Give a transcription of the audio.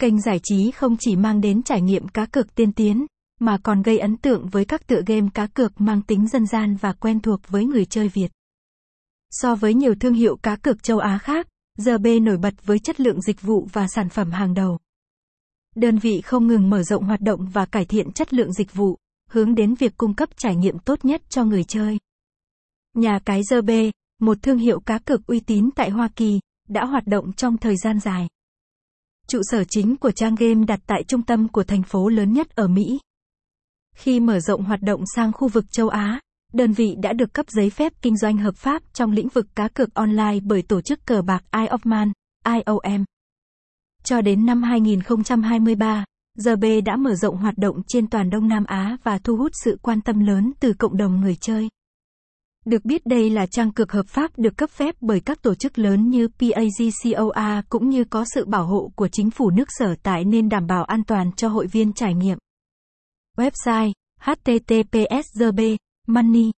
Kênh giải trí không chỉ mang đến trải nghiệm cá cược tiên tiến, mà còn gây ấn tượng với các tựa game cá cược mang tính dân gian và quen thuộc với người chơi Việt. So với nhiều thương hiệu cá cược châu Á khác, GB nổi bật với chất lượng dịch vụ và sản phẩm hàng đầu. Đơn vị không ngừng mở rộng hoạt động và cải thiện chất lượng dịch vụ, hướng đến việc cung cấp trải nghiệm tốt nhất cho người chơi. Nhà cái GB, một thương hiệu cá cược uy tín tại Hoa Kỳ, đã hoạt động trong thời gian dài. Trụ sở chính của trang game đặt tại trung tâm của thành phố lớn nhất ở Mỹ. Khi mở rộng hoạt động sang khu vực châu Á, đơn vị đã được cấp giấy phép kinh doanh hợp pháp trong lĩnh vực cá cược online bởi tổ chức cờ bạc Eye of Man, IOM. Cho đến năm 2023, GB đã mở rộng hoạt động trên toàn Đông Nam Á và thu hút sự quan tâm lớn từ cộng đồng người chơi. Được biết đây là trang cược hợp pháp được cấp phép bởi các tổ chức lớn như PAGCOA cũng như có sự bảo hộ của chính phủ nước sở tại nên đảm bảo an toàn cho hội viên trải nghiệm. Website https money